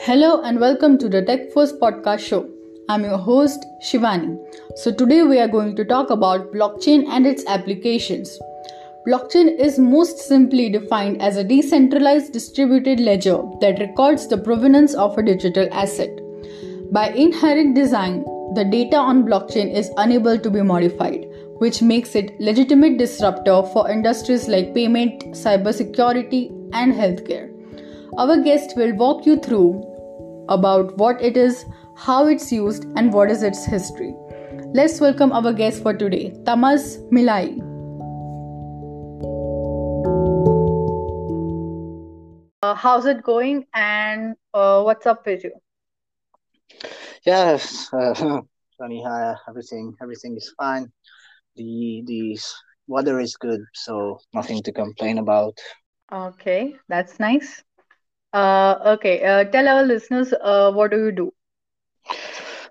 Hello and welcome to the TechForce podcast show. I'm your host Shivani. So today we are going to talk about blockchain and its applications. Blockchain is most simply defined as a decentralized distributed ledger that records the provenance of a digital asset. By inherent design, the data on blockchain is unable to be modified, which makes it legitimate disruptor for industries like payment, cybersecurity, and healthcare. Our guest will walk you through about what it is, how it's used, and what is its history. Let's welcome our guest for today, Tamas Milai. Uh, how's it going, and uh, what's up with you? Yes, uh, Sunny, hi, everything everything is fine. The the weather is good, so nothing to complain about. Okay, that's nice. Uh, okay, uh, tell our listeners uh, what do you do?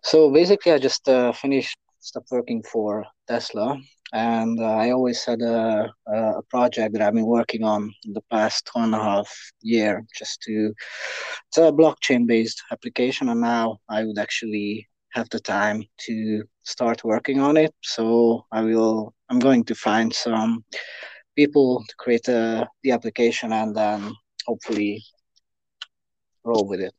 So basically, I just uh, finished stopped working for Tesla, and uh, I always had a, a project that I've been working on the past one and a half year, just to it's a blockchain based application, and now I would actually have the time to start working on it. So I will. I'm going to find some people to create a, uh, the application, and then hopefully roll with it.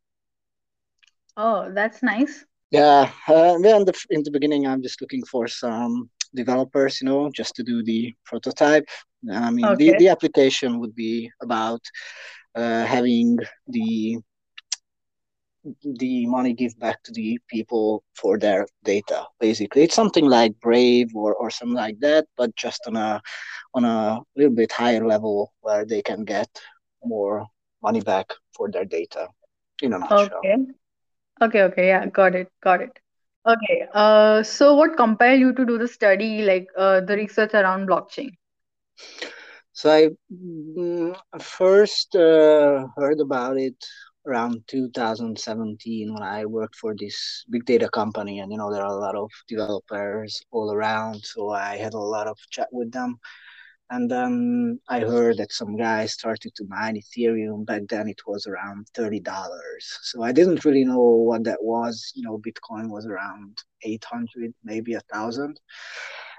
Oh, that's nice. Yeah, uh, in the in the beginning, I'm just looking for some developers, you know, just to do the prototype. I mean, okay. the the application would be about uh, having the the money give back to the people for their data basically it's something like Brave or, or something like that but just on a on a little bit higher level where they can get more money back for their data in a nutshell. Okay. Okay, okay, yeah, got it, got it. Okay, uh, so what compelled you to do the study, like uh, the research around blockchain? So I mm, first uh, heard about it around 2017 when I worked for this big data company, and you know there are a lot of developers all around, so I had a lot of chat with them and then I heard that some guy started to mine Ethereum. Back then it was around $30. So I didn't really know what that was. You know, Bitcoin was around 800, maybe a thousand.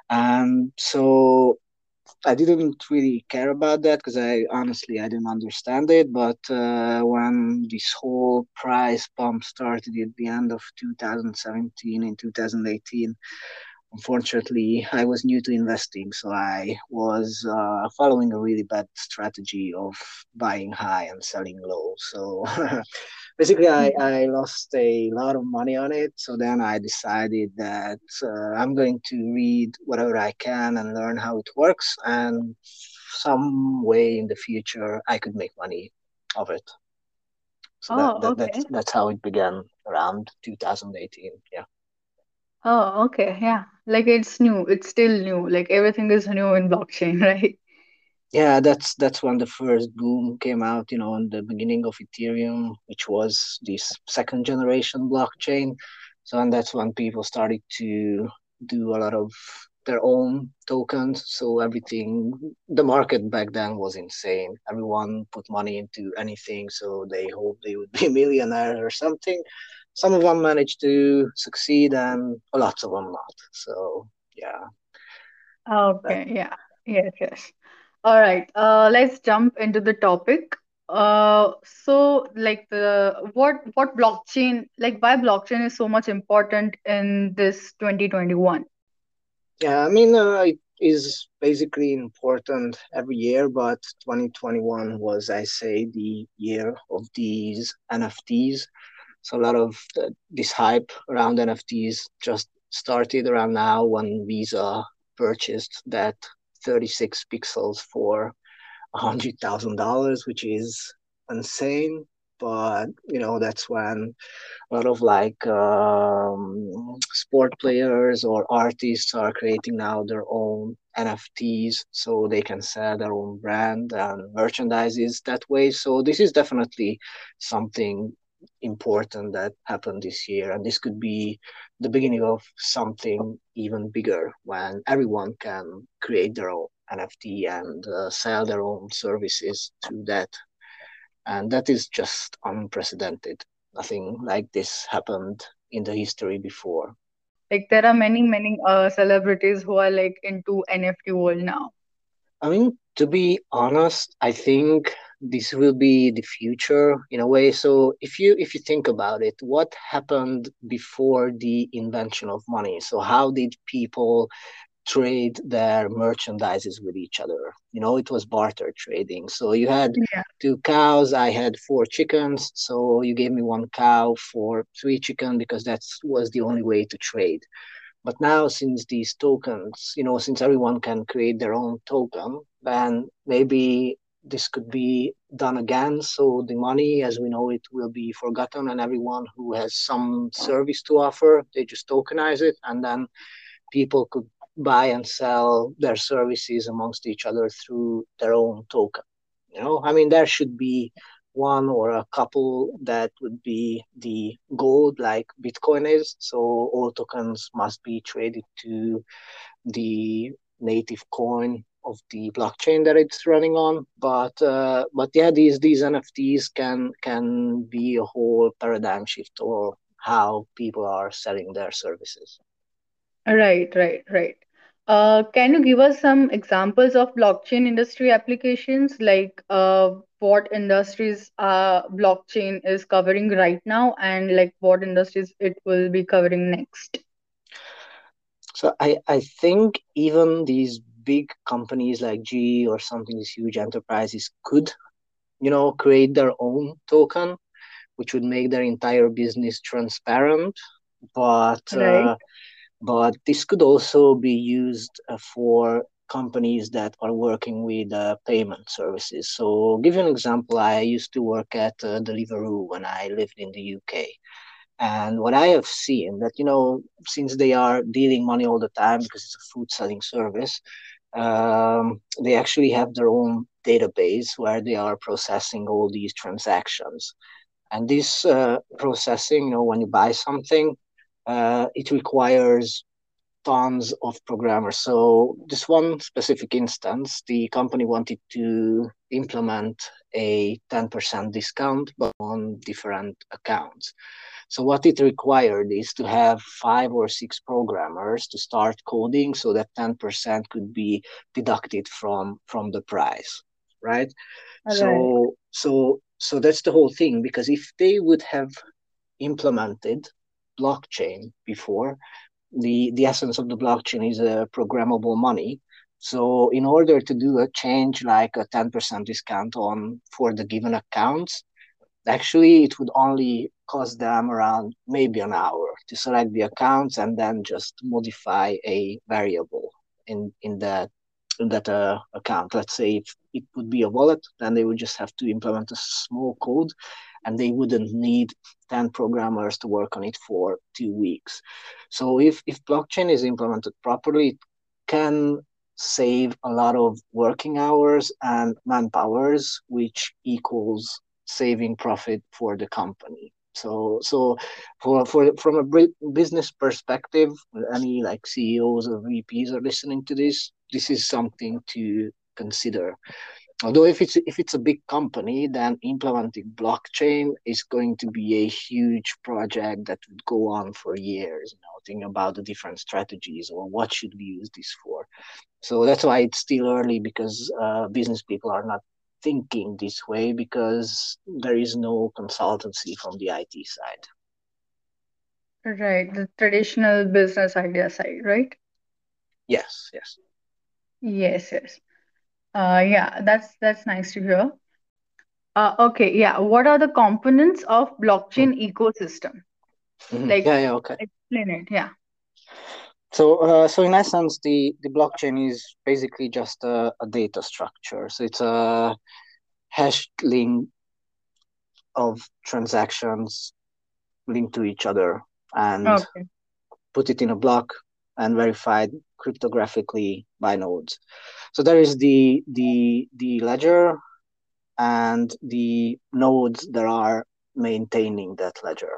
And so I didn't really care about that because I honestly I didn't understand it. But uh, when this whole price pump started at the end of 2017 in 2018, unfortunately, I was new to investing, so I was uh, following a really bad strategy of buying high and selling low. So basically, I, hmm. I lost a lot of money on it. So then I decided that uh, I'm going to read whatever I can and learn how it works, and some way in the future I could make money of it. So oh, that, that, okay. that's, that's how it began around 2018. Yeah. Oh, okay. Yeah. Like it's new. It's still new. Like everything is new in blockchain, right? Yeah, that's that's when the first boom came out, you know, in the beginning of Ethereum, which was this second generation blockchain. So and that's when people started to do a lot of their own tokens. So everything the market back then was insane. Everyone put money into anything, so they hope they would be millionaires or something some of them managed to succeed and lots of them not. So yeah. Okay. But, yeah. Yes. Yes. All right. Uh, let's jump into the topic. Uh, so like the what what blockchain like why blockchain is so much important in this 2021? Yeah, I mean uh, it is basically important every year, but 2021 was I say the year of these NFTs so a lot of the, this hype around NFTs just started around now when Visa purchased that 36 pixels for $100,000, which is insane. But, you know, that's when a lot of like um, sport players or artists are creating now their own NFTs so they can sell their own brand and merchandises that way. So this is definitely something important that happened this year and this could be the beginning of something even bigger when everyone can create their own nft and uh, sell their own services to that. And that is just unprecedented. Nothing like this happened in the history before. Like there are many many uh, celebrities who are like into nft world now. I mean to be honest i think this will be the future in a way so if you if you think about it what happened before the invention of money so how did people trade their merchandises with each other. You know, it was barter trading. So you had yeah. two cows, I had four chickens. So you gave me one cow for three chicken because that was the only way to trade. But now, since these tokens, you know, since everyone can create their own token, then maybe this could be done again. So the money, as we know it, will be forgotten, and everyone who has some service to offer, they just tokenize it, and then people could buy and sell their services amongst each other through their own token. You know, I mean, there should be one or a couple that would be the gold like Bitcoin is. So all tokens must be traded to the native coin of the blockchain that it's running on. But uh, but yeah, these these NFTs can can be a whole paradigm shift or how people are selling their services. Right, right, right. Uh, can you give us some examples of blockchain industry applications, like uh, what industries uh, blockchain is covering right now, and like what industries it will be covering next? So I, I think even these big companies like GE or something, these huge enterprises could, you know, create their own token, which would make their entire business transparent. But right. uh, but this could also be used uh, for companies that are working with uh, payment services. So, give you an example, I used to work at uh, Deliveroo when I lived in the UK. And what I have seen that, you know, since they are dealing money all the time because it's a food selling service, um, they actually have their own database where they are processing all these transactions. And this uh, processing, you know, when you buy something, uh, it requires tons of programmers. So this one specific instance, the company wanted to implement a 10% discount but on different accounts. So what it required is to have five or six programmers to start coding so that 10% could be deducted from from the price, right? Okay. So so so that's the whole thing because if they would have implemented blockchain before. The, the essence of the blockchain is a programmable money. So in order to do a change like a 10% discount on for the given accounts, actually it would only cost them around maybe an hour to select the accounts and then just modify a variable in in that in that uh, account. Let's say if it would be a wallet, then they would just have to implement a small code and they wouldn't need 10 programmers to work on it for two weeks. So if, if blockchain is implemented properly, it can save a lot of working hours and manpowers, which equals saving profit for the company. So, so for, for from a business perspective, any like CEOs or VPs are listening to this, this is something to consider although if it's if it's a big company then implementing blockchain is going to be a huge project that would go on for years you know thinking about the different strategies or what should we use this for. So that's why it's still early because uh, business people are not thinking this way because there is no consultancy from the it side. Right. The traditional business idea side right? Yes yes. Yes yes uh, yeah, that's that's nice to hear. Uh, okay, yeah. What are the components of blockchain mm. ecosystem? Mm-hmm. Like, yeah, yeah, okay. Explain it, yeah. So, uh, so in essence, the the blockchain is basically just a, a data structure. So it's a hashed link of transactions linked to each other and okay. put it in a block and verified cryptographically by nodes. So there is the the the ledger and the nodes that are maintaining that ledger,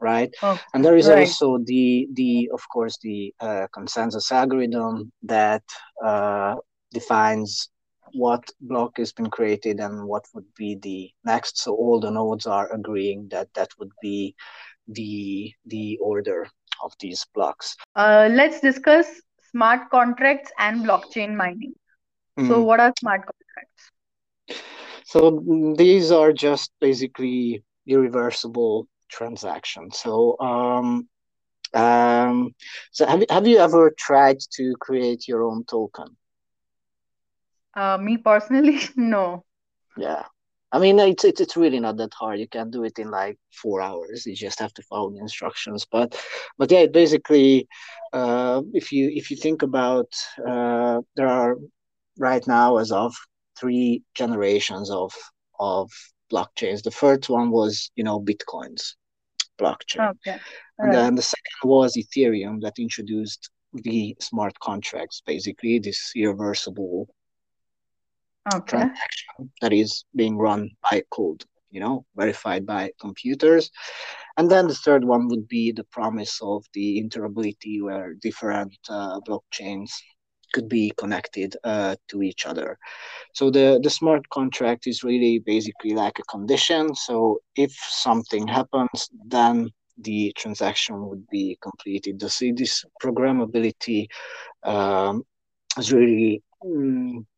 right? Oh, and there is right. also the the of course the uh, consensus algorithm that uh, defines what block has been created and what would be the next. So all the nodes are agreeing that that would be the the order of these blocks. Uh, let's discuss smart contracts and blockchain mining. Mm. So, hmm. what are smart contracts? So these are just basically irreversible transactions. So um, um, so have, have you ever tried to create your own token? Uh, me personally, no. Yeah. I mean, it's, it's it's really not that hard. You can do it in like four hours. You just have to follow the instructions. But, but yeah, basically, uh, if you if you think about, uh, there are right now as of three generations of of blockchains. The first one was you know bitcoins blockchain, okay. and right. then the second was Ethereum that introduced the smart contracts, basically this irreversible okay. transaction that is being run by code, you know, verified by computers. And then the third one would be the promise of the interoperability where different uh, blockchains could be connected uh, to each other. So the, the smart contract is really basically like a condition. So if something happens, then the transaction would be completed. So this programmability um, is really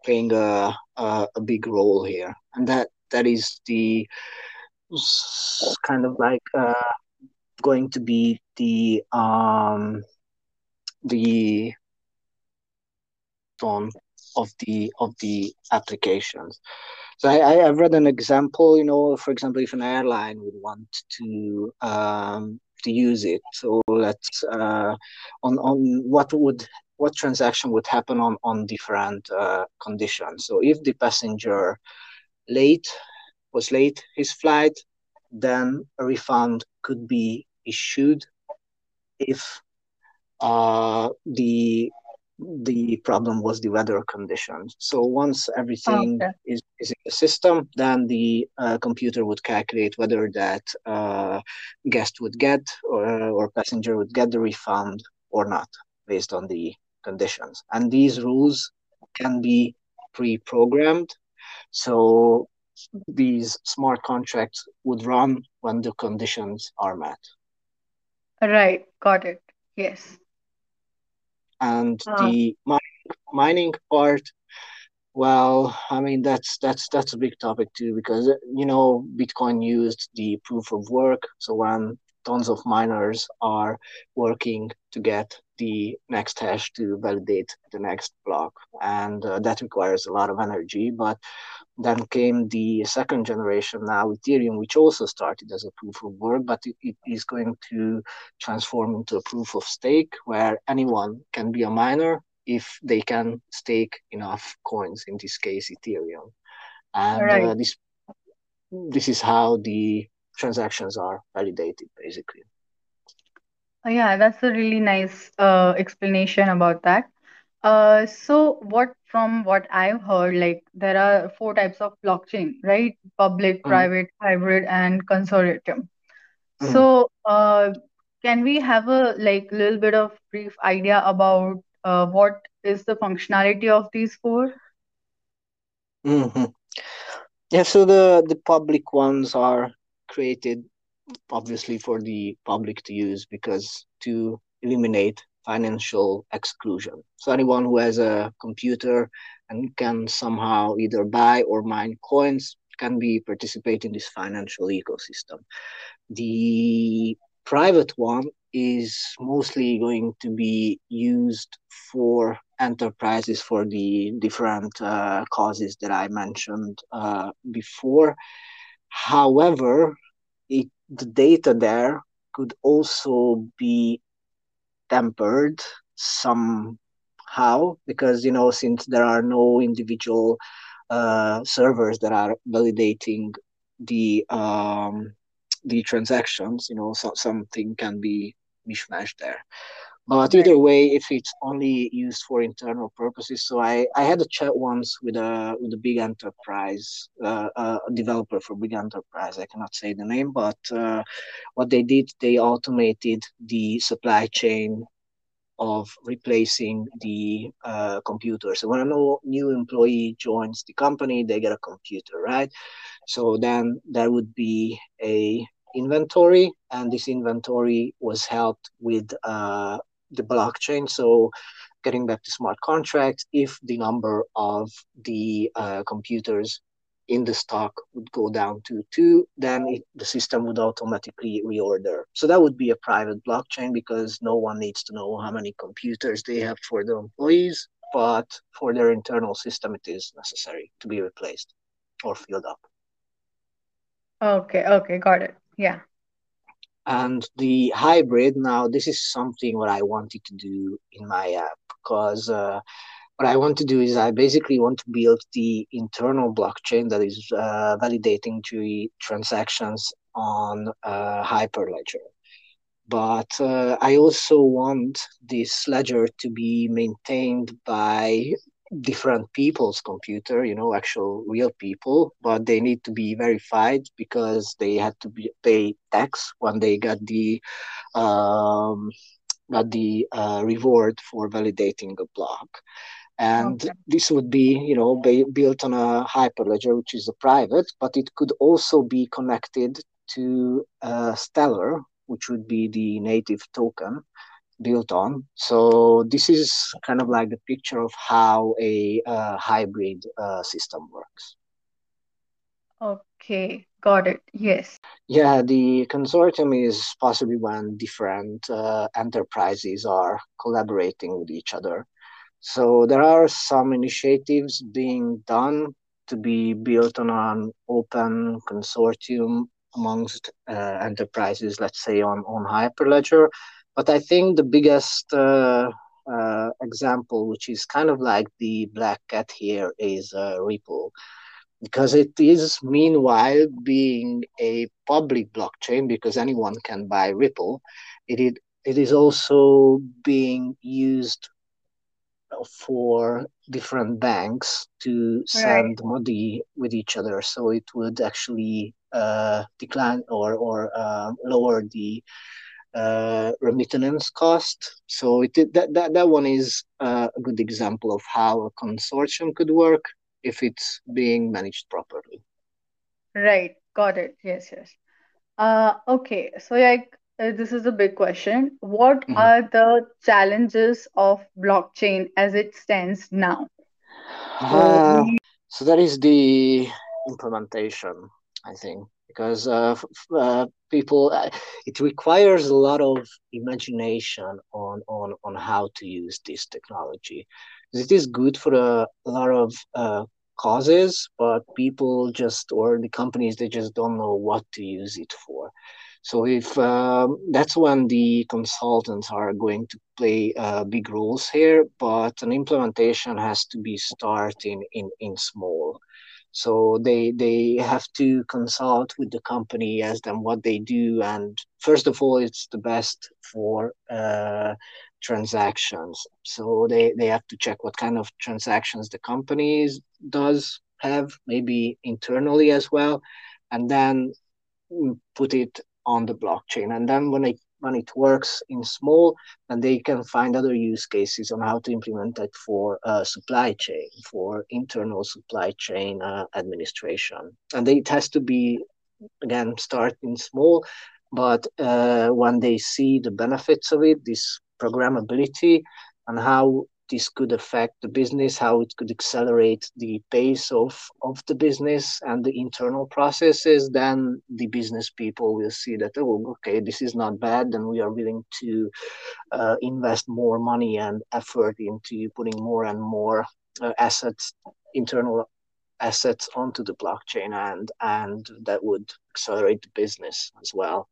playing a, a, a big role here, and that that is the kind of like uh, going to be the um, the tone of the of the applications. So I, I have read an example. You know, for example, if an airline would want to um, to use it, so let's uh, on on what would what transaction would happen on on different uh, conditions. So if the passenger late was late his flight, then a refund could be issued if uh, the the problem was the weather conditions. So once everything okay. is, is in the system, then the uh, computer would calculate whether that uh, guest would get or, or passenger would get the refund or not based on the conditions. And these rules can be pre-programmed. So these smart contracts would run when the conditions are met. Right, got it. Yes and uh. the mining, mining part well i mean that's that's that's a big topic too because you know bitcoin used the proof of work so when tons of miners are working to get the next hash to validate the next block and uh, that requires a lot of energy but then came the second generation now Ethereum, which also started as a proof of work, but it, it is going to transform into a proof of stake where anyone can be a miner if they can stake enough coins, in this case Ethereum. And uh, right. uh, this this is how the transactions are validated basically. Oh, yeah, that's a really nice uh, explanation about that. Uh, so what from what I've heard, like there are four types of blockchain, right? Public, mm. private, hybrid, and consortium. Mm. So uh, can we have a like little bit of brief idea about uh, what is the functionality of these 4 mm-hmm. Yeah, so the the public ones are created obviously for the public to use because to eliminate financial exclusion. So anyone who has a computer and can somehow either buy or mine coins can be participate in this financial ecosystem. The private one is mostly going to be used for enterprises for the different uh, causes that I mentioned uh, before. However, it, the data there could also be tempered somehow because you know since there are no individual uh, servers that are validating the um, the transactions you know so, something can be mishmashed there but either way if it's only used for internal purposes so i i had a chat once with a with a big enterprise uh, a developer for big enterprise i cannot say the name but uh, what they did they automated the supply chain of replacing the uh, computer. So when a new employee joins the company, they get a computer, right? So then there would be a inventory, and this inventory was helped with uh, the blockchain. So getting back to smart contracts, if the number of the uh, computers in the stock would go down to two, then it, the system would automatically reorder. So that would be a private blockchain because no one needs to know how many computers they have for the employees, but for their internal system, it is necessary to be replaced or filled up. Okay, okay, got it. Yeah. And the hybrid, now, this is something what I wanted to do in my app because. Uh, what I want to do is I basically want to build the internal blockchain that is uh, validating the transactions on uh, Hyperledger. But uh, I also want this ledger to be maintained by different people's computer, you know, actual real people, but they need to be verified because they had to be, pay tax when they got the um, got the uh, reward for validating a block and okay. this would be you know be built on a Hyperledger which is a private but it could also be connected to Stellar which would be the native token built on. So this is kind of like the picture of how a uh, hybrid uh, system works. Okay got it yes. Yeah the consortium is possibly when different uh, enterprises are collaborating with each other. So there are some initiatives being done to be built on an open consortium amongst uh, enterprises, let's say on, on Hyperledger. But I think the biggest uh, uh, example, which is kind of like the black cat here, is uh, Ripple. Because it is, meanwhile, being a public blockchain, because anyone can buy Ripple, it, it, it is also being used for different banks to send right. money with each other so it would actually uh, decline or or uh, lower the uh, remittance cost. So it that, that that one is uh, a good example of how a consortium could work if it's being managed properly. Right. Got it. Yes yes. Uh okay. So like uh, this is a big question. What mm-hmm. are the challenges of blockchain as it stands now? Uh, so that is the implementation, I think, because uh, uh, people, uh, it requires a lot of imagination on, on, on how to use this technology. It is good for a, a lot of uh, causes, but people just, or the companies, they just don't know what to use it for. So if um, that's when the consultants are going to play uh, big roles here, but an implementation has to be starting in, in small. So they they have to consult with the company, ask them what they do, and first of all, it's the best for uh, transactions. So they they have to check what kind of transactions the company does have, maybe internally as well, and then mm, put it on the blockchain. And then when it it works in small, and they can find other use cases on how to implement it for uh, supply chain, for internal supply chain uh, administration. And it has to be again starting small, but uh, when they see the benefits of it, this programmability and how this could affect the business, how it could accelerate the pace of, of the business and the internal processes, then the business people will see that, oh, okay, this is not bad, then we are willing to uh, invest more money and effort into putting more and more uh, assets, internal assets onto the blockchain and and that would accelerate the business as well.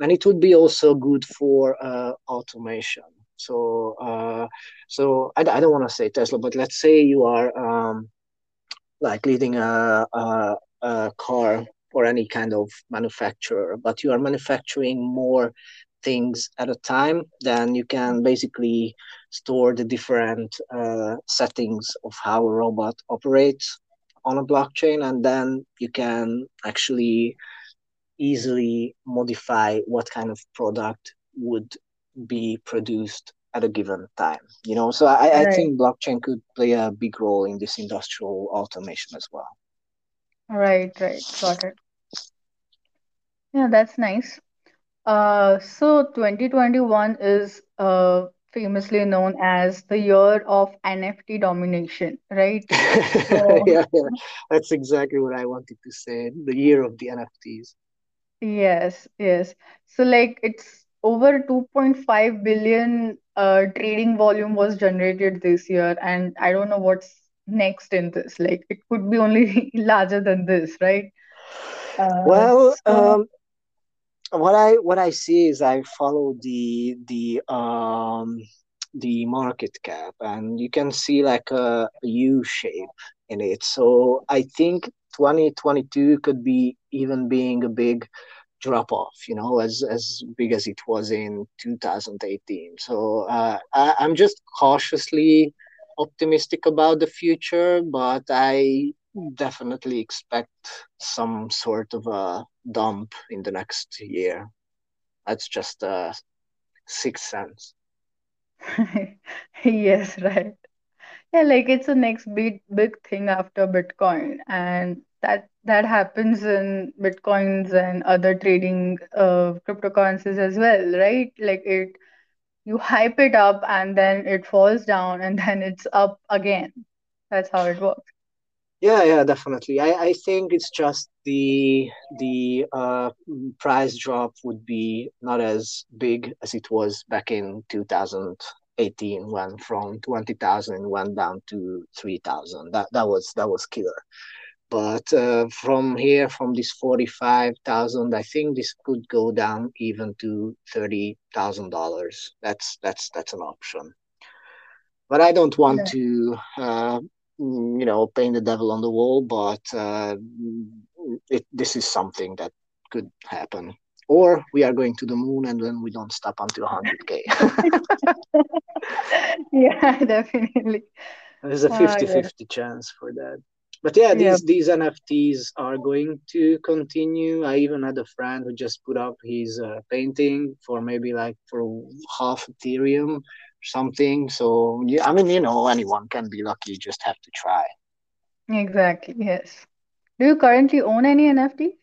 And it would be also good for uh, automation so, uh, so I, I don't want to say Tesla, but let's say you are um, like leading a, a, a car or any kind of manufacturer, but you are manufacturing more things at a time, then you can basically store the different uh, settings of how a robot operates on a blockchain, and then you can actually easily modify what kind of product would be produced at a given time. You know, so I, I think blockchain could play a big role in this industrial automation as well. Right, right. Got it. Yeah, that's nice. Uh, so 2021 is uh famously known as the year of NFT domination, right? So yeah, yeah, that's exactly what I wanted to say. The year of the NFTs. yes, yes. So like it's over 2.5 billion uh trading volume was generated this year, and I don't know what's next in this. Like it could be only larger than this, right? Uh, Well, so um, what I what I see is I follow the the um the market cap, and you can see like a u shape in it. So I think 2022 could be even being a big drop off, you know, as as big as it was in 2018. So uh, I, I'm just cautiously optimistic about the future, but I definitely expect some sort of a dump in the next year. That's just a sixth sense. yes, right. Yeah, like it's the next big big thing after Bitcoin, and that that happens in Bitcoins and other trading uh cryptocurrencies as well, right? Like it you hype it up and then it falls down and then it's up again. That's how it works. Yeah, yeah, definitely. I, I think it's just the the uh price drop would be not as big as it was back in 2018 when from 20,000 went down to 3,000. That that was that was killer. But uh, from here, from this 45,000, I think this could go down even to $30,000. That's that's that's an option. But I don't want Yeah. to, uh, you know, paint the devil on the wall. But uh, it, this is something that could happen. Or we are going to the moon and then we don't stop until 100k. Yeah, definitely. There's a Ah, yes. fifty-fifty chance for that. But yeah, Yeah. these these NFTs are going to continue. I even had a friend who just put up his uh, painting for maybe like for half Ethereum or something. So yeah, I mean, you know, anyone can be lucky. You just have to try. Exactly. Yes. Do you currently own any NFT?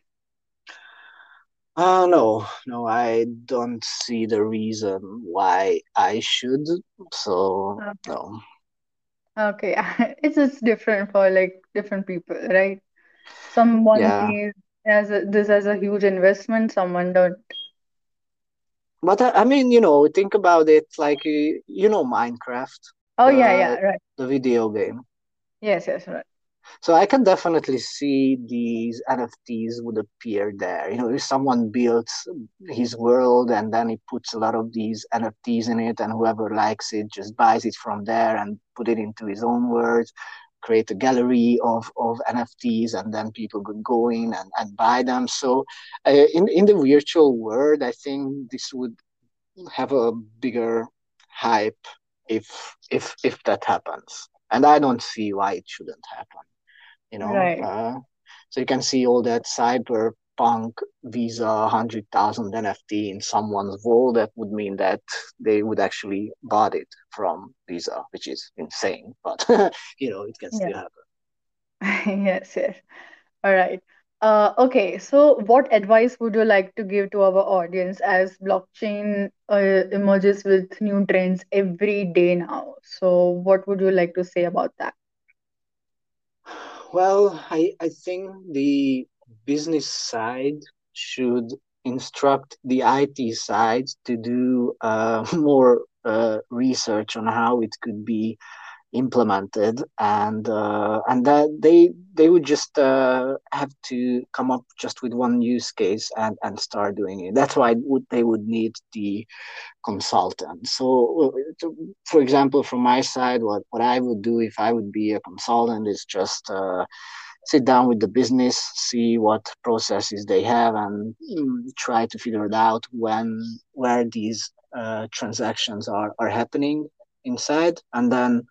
Uh, no, no, I don't see the reason why I should. So no, Okay, it's just different for like different people, right? Someone yeah. sees as a, this as a huge investment, someone don't. But I, I mean, you know, think about it. Like you, you know, Minecraft, Oh yeah, the yeah, right. the video game. Yes, yes, right. So I can definitely see these NFTs would appear there. You know, if someone builds his world and then he puts a lot of these NFTs in it, and whoever likes it just buys it from there and put it into his own words, create a gallery of, of NFTs, and then people could go in and, and buy them. So uh, in in the virtual world, I think this would have a bigger hype if if if that happens. And I don't see why it shouldn't happen you know. Right. Uh, so you can see all that cyberpunk Visa 100,000 NFT in someone's wall. That would mean that they would actually bought it from Visa, which is insane, but you know, it can Yeah. still happen. Yes, yes. All right. Uh, okay, so what advice would you like to give to our audience as blockchain uh, emerges with new trends every day now? So, what would you like to say about that? Well, I, I think the business side should instruct the IT side to do uh, more uh, research on how it could be implemented and uh, and that they they would just uh, have to come up just with one use case and and start doing it. That's why would they would need the consultant. So for example from my side what what i would do if i would be a consultant is just uh, sit down with the business see what processes they have and mm, try to figure it out when where these uh, transactions are are happening inside and then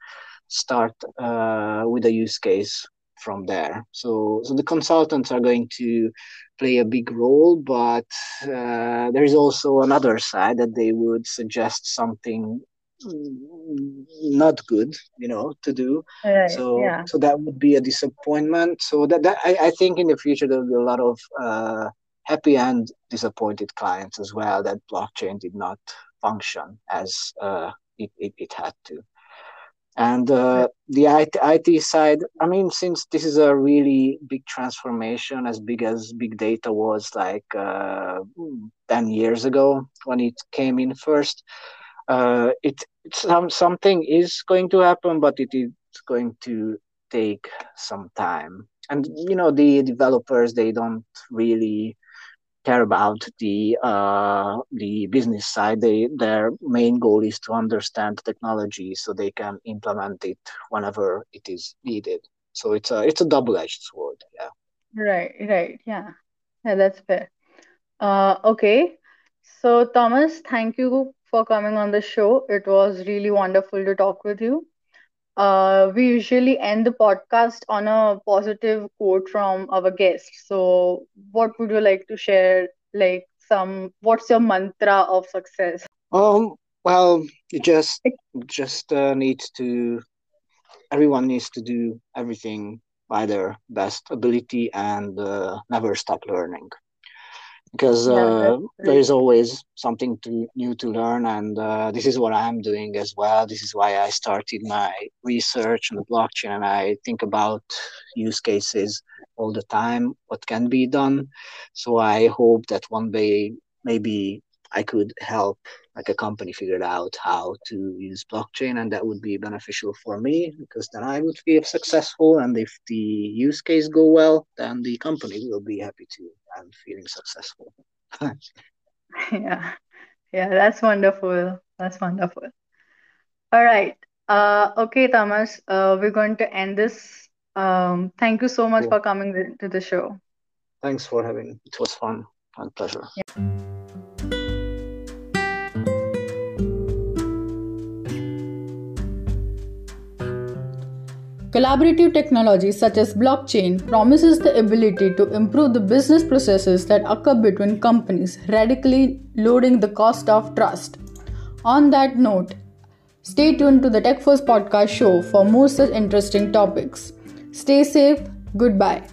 start uh, with a use case from there. So, so the consultants are going to play a big role, but uh, there is also another side that they would suggest something not good, you know, to do. Right, so yeah. so that would be a disappointment. So that, that I, I think in the future there'll be a lot of uh, happy and disappointed clients as well that blockchain did not function as uh, it, it, it had to. And uh, the IT, side, I mean, since this is a really big transformation, as big as big data was like uh, 10 years ago when it came in first, uh, it some something is going to happen, but it is going to take some time. And you know, the developers they don't really care about the uh, the business side. They their main goal is to understand technology so they can implement it whenever it is needed. So it's a it's a double edged sword. Yeah. Right, right. Yeah. Yeah, that's fair. Uh, okay. So, Thomas, thank you for coming on the show. It was really wonderful to talk with you. Uh, we usually end the podcast on a positive quote from our guest. So, what would you like to share? Like, some what's your mantra of success? Um. Well, you just just uh, need to. Everyone needs to do everything by their best ability and uh, never stop learning because Yeah, uh, there is always something to new to learn and uh, this is what i'm doing as well. This is why i started my research on the blockchain and i think about use cases all the time what can be done. So i hope that one day maybe i could help like a company figured out how to use blockchain and that would be beneficial for me because then i would feel successful and if the use case go well then the company will be happy too and feeling successful Yeah, yeah, that's wonderful. That's wonderful. All right. Uh, okay, Thomas, uh, we're going to end this. Um, thank you so much cool for coming to the show. thanks for having it was fun and pleasure Collaborative technology such as blockchain promises the ability to improve the business processes that occur between companies, radically lowering the cost of trust. On that note, stay tuned to the Tech First podcast show for more such interesting topics. Stay safe. Goodbye.